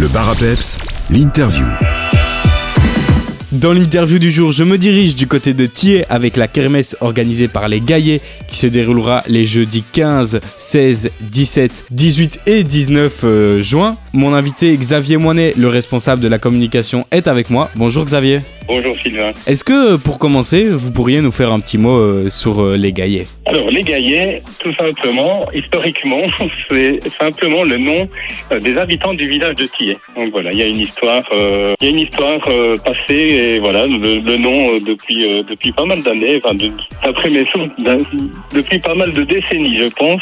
Le bar l'interview. Dans l'interview du jour, je me dirige du côté de Thiers avec la kermesse organisée par les Gaillets qui se déroulera les jeudis 15, 16, 17, 18 et 19 euh, juin. Mon invité Xavier Moinet, le responsable de la communication, est avec moi. Bonjour Xavier. Bonjour Sylvain. Est-ce que pour commencer, vous pourriez nous faire un petit mot euh, sur euh, les Gaillets Alors les Gaillets, tout simplement, historiquement, c'est simplement le nom euh, des habitants du village de Thiers. Donc voilà, il y a une histoire, euh, il y a une histoire euh, passée et voilà le, le nom euh, depuis euh, depuis pas mal d'années, enfin de- d'après mes sources, depuis pas mal de décennies, je pense.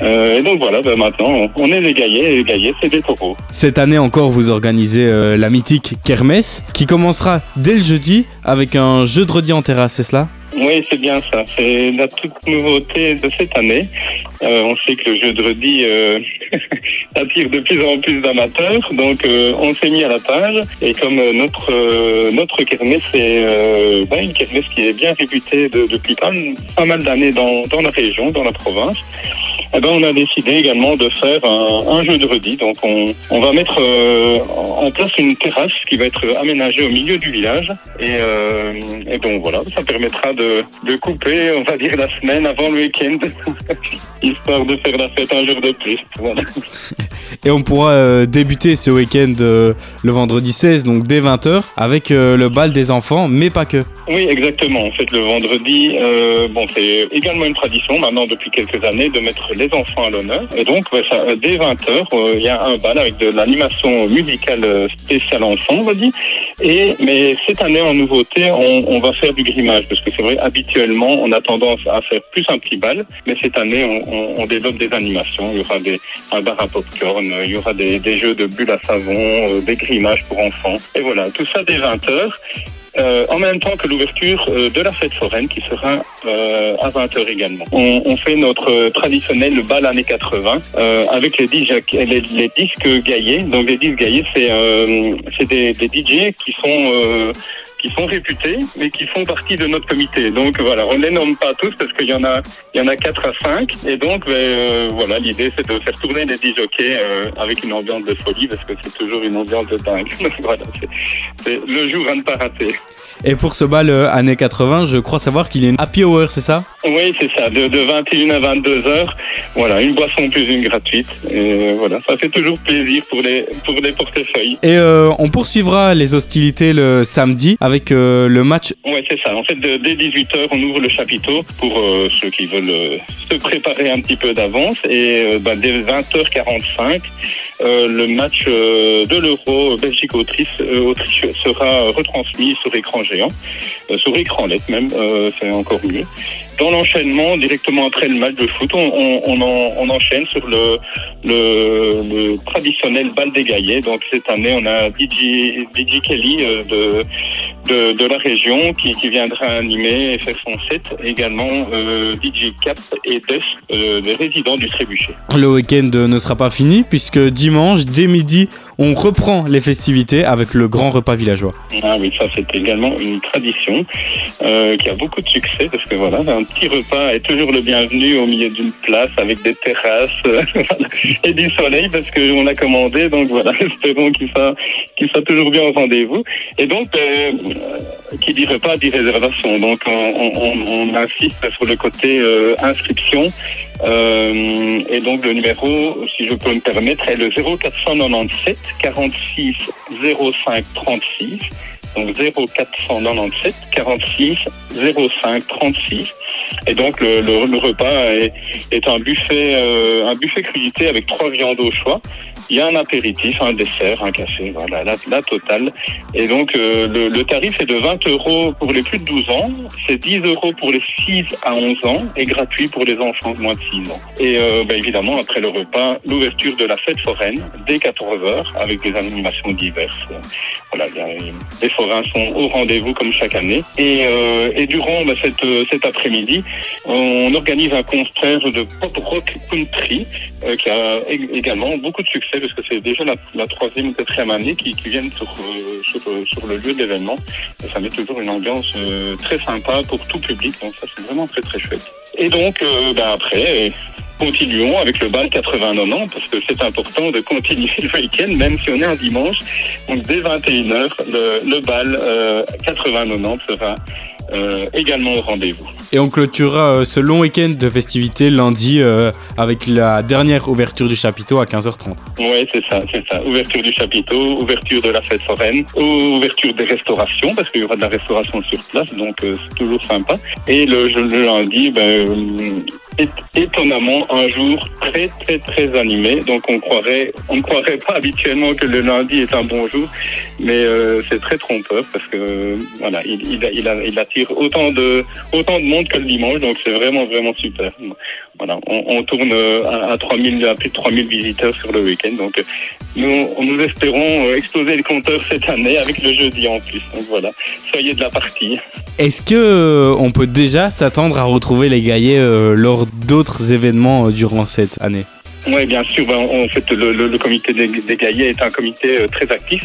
Euh, et donc voilà, ben maintenant on est les Gaillets et les Gaillets c'est des taureaux. Cette année encore, vous organisez euh, la mythique kermesse qui commencera dès le jeudi avec un jeu de redis en terrasse, c'est cela? Oui, c'est bien ça. C'est la toute nouveauté de cette année. Euh, on sait que le jeu de redis euh, attire de plus en plus d'amateurs, donc euh, on s'est mis à la page. Et comme euh, notre euh, notre kermesse est euh, ben, une kermesse qui est bien réputée de- depuis pas, pas mal d'années dans, dans la région, dans la province, eh ben, on a décidé également de faire un, un jeu de redis. Donc on, on va mettre euh, en place une terrasse qui va être aménagée au milieu du village. Et, euh, et donc voilà, ça permettra de, de couper, on va dire, la semaine avant le week-end, histoire de faire la fête un jour de plus. Voilà. Et on pourra euh, débuter ce week-end euh, le vendredi 16, donc dès 20h, avec le bal des enfants, mais pas que. Oui, exactement. En fait, le vendredi, bon, c'est également une tradition maintenant depuis quelques années de mettre les enfants à l'honneur. Et donc, euh, dès 20h, il y a un bal avec de l'animation musicale euh, spéciale enfant, on va dire. Et, mais cette année, en nouveauté, on, va faire du grimage parce que c'est vrai, habituellement, on a tendance à faire plus un petit bal. Mais cette année, on, développe des animations. Il y aura des, un bar à popcorn, euh, il y aura des, jeux de bulles à savon, euh, des grimages pour enfants. Et voilà, tout ça dès 20h. Euh, en même temps que l'ouverture euh, de la fête foraine qui sera euh, à 20h également. On, on fait notre euh, traditionnel bal années 80 euh, avec les, DJ, les, les disques gaillés. Donc les disques gaillés, c'est euh, des, des DJ qui sont euh, qui sont réputés, mais qui font partie de notre comité. Donc voilà, on les nomme pas tous parce qu'il y en a, il y en a quatre à cinq. Et donc, ben, euh, voilà, l'idée c'est de faire tourner les disjockeys euh, avec une ambiance de folie parce que c'est toujours une ambiance de dingue. Voilà, c'est- le jour à ne pas rater. Et pour ce bal euh, années 80, je crois savoir qu'il a une happy hour, c'est ça? Oui, c'est ça, de, de 21 à 22 heures. Voilà, une boisson plus une gratuite. Et voilà, ça fait toujours plaisir pour les, pour les portefeuilles. Et euh, on poursuivra les hostilités le samedi avec euh, le match. Oui, c'est ça. En fait, de- dès 18h, on ouvre le chapiteau pour euh, ceux qui veulent se préparer un petit peu d'avance. Et bah, dès 20h45, euh, le match de l'Euro Belgique-Autriche Autriche sera retransmis sur écran géant, sur écran LED même, c'est encore mieux. Dans l'enchaînement, directement après le match de foot, on, on, on, en- on enchaîne sur le, le, le traditionnel bal des gaillets. Donc cette année, on a DJ, DJ Kelly euh, de, de, de la région qui, qui viendra animer et faire son set. Également euh, DJ Cap et Def, euh, des résidents du Trébuchet. Le week-end euh, ne sera pas fini puisque dimanche, dès midi, on reprend les festivités avec le grand repas villageois. Ah oui, ça c'est également une tradition euh, qui a beaucoup de succès parce que voilà, un petit repas est toujours le bienvenu au milieu d'une place avec des terrasses euh, et du soleil parce qu'on l'a commandé. Donc voilà, espérons qu'il soit, qu'il soit toujours bien au rendez-vous. Et donc, euh, qui dit repas dit réservation. Donc on, on- on insiste sur le côté euh, inscription. Euh, et donc le numéro, si je peux me permettre, est le 0497 46 05 36. Donc 0497 46 05 36. Et donc le, repas est, un buffet euh, avec trois viandes au choix. Il y a un apéritif, un dessert, un café, voilà, la, la totale. Et donc euh, le, le tarif est de 20 euros pour les plus de 12 ans, c'est 10 euros pour les 6 à 11 ans et gratuit pour les enfants de moins de 6 ans. Et euh, ben, évidemment, après le repas, l'ouverture de la fête foraine dès 14 heures avec des animations diverses. Voilà, les forains sont au rendez-vous comme chaque année. Et, euh, et durant ben, cette, euh, cet après-midi, on organise un concert de pop rock country euh, qui a ég- également beaucoup de succès parce que c'est déjà la, troisième ou quatrième année qui, viennent sur, euh, euh, sur le lieu de l'événement. Ça met toujours une ambiance euh, très sympa pour tout public. Donc ça, c'est vraiment très très chouette. Et donc, ben, après, continuons avec le bal 80-90 parce que c'est important de continuer le week-end même si on est un dimanche. Donc dès 21h, le, le bal euh, 80-90 sera euh, également au rendez-vous. Et on clôturera euh, ce long week-end de festivités lundi euh, avec la dernière ouverture du chapiteau à 15h30. Oui, c'est ça, c'est ça. Ouverture du chapiteau, ouverture de la fête foraine, ouverture des restaurations, parce qu'il y aura de la restauration sur place, donc c'est toujours sympa. Et le, le lundi, ben, étonnamment, un jour très, très, très animé. Donc on croirait, on ne croirait pas habituellement que le lundi est un bon jour, mais euh, c'est très trompeur parce que voilà, il, il, il, il attire autant de, autant de monde que le dimanche, donc c'est vraiment, vraiment super. Voilà, on, on tourne à, à 3000, à plus de 3000 visiteurs sur le week-end. Donc, nous, nous espérons exploser le compteur cette année avec le jeudi en plus. Donc voilà, soyez de la partie. Est-ce que euh, on peut déjà s'attendre à retrouver les gaillets euh, lors d'autres événements euh, durant cette année? Oui, bien sûr. Ben, en fait, le, le, le comité des, des, gaillets est un comité euh, très actif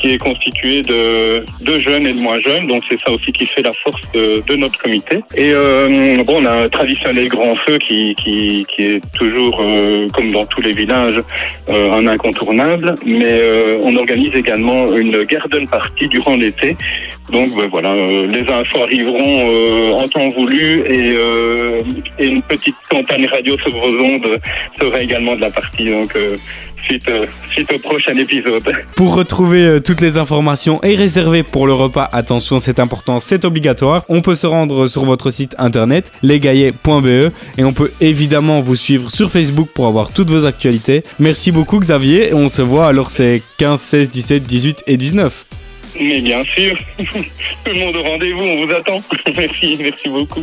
qui est constitué de, de jeunes et de moins jeunes. Donc, c'est ça aussi qui fait la force de, de notre comité. Et euh, bon, on a un traditionnel grand feu qui, qui, qui est toujours, euh, comme dans tous les villages, euh, un incontournable. Mais euh, on organise également une garden party durant l'été. Donc, ben, voilà, les infos arriveront en temps voulu et, et une petite campagne radio sur vos ondes sera également de la partie. Donc, euh, suite, euh, suite, au prochain épisode. Pour retrouver euh, toutes les informations et réserver pour le repas, attention, c'est important, c'est obligatoire. On peut se rendre sur votre site internet lesgaillets.be et on peut évidemment vous suivre sur Facebook pour avoir toutes vos actualités. Merci beaucoup, Xavier. Et on se voit alors c'est 15, 16, 17, 18 et 19. Mais bien sûr, tout le monde au rendez-vous, on vous attend. merci, merci beaucoup.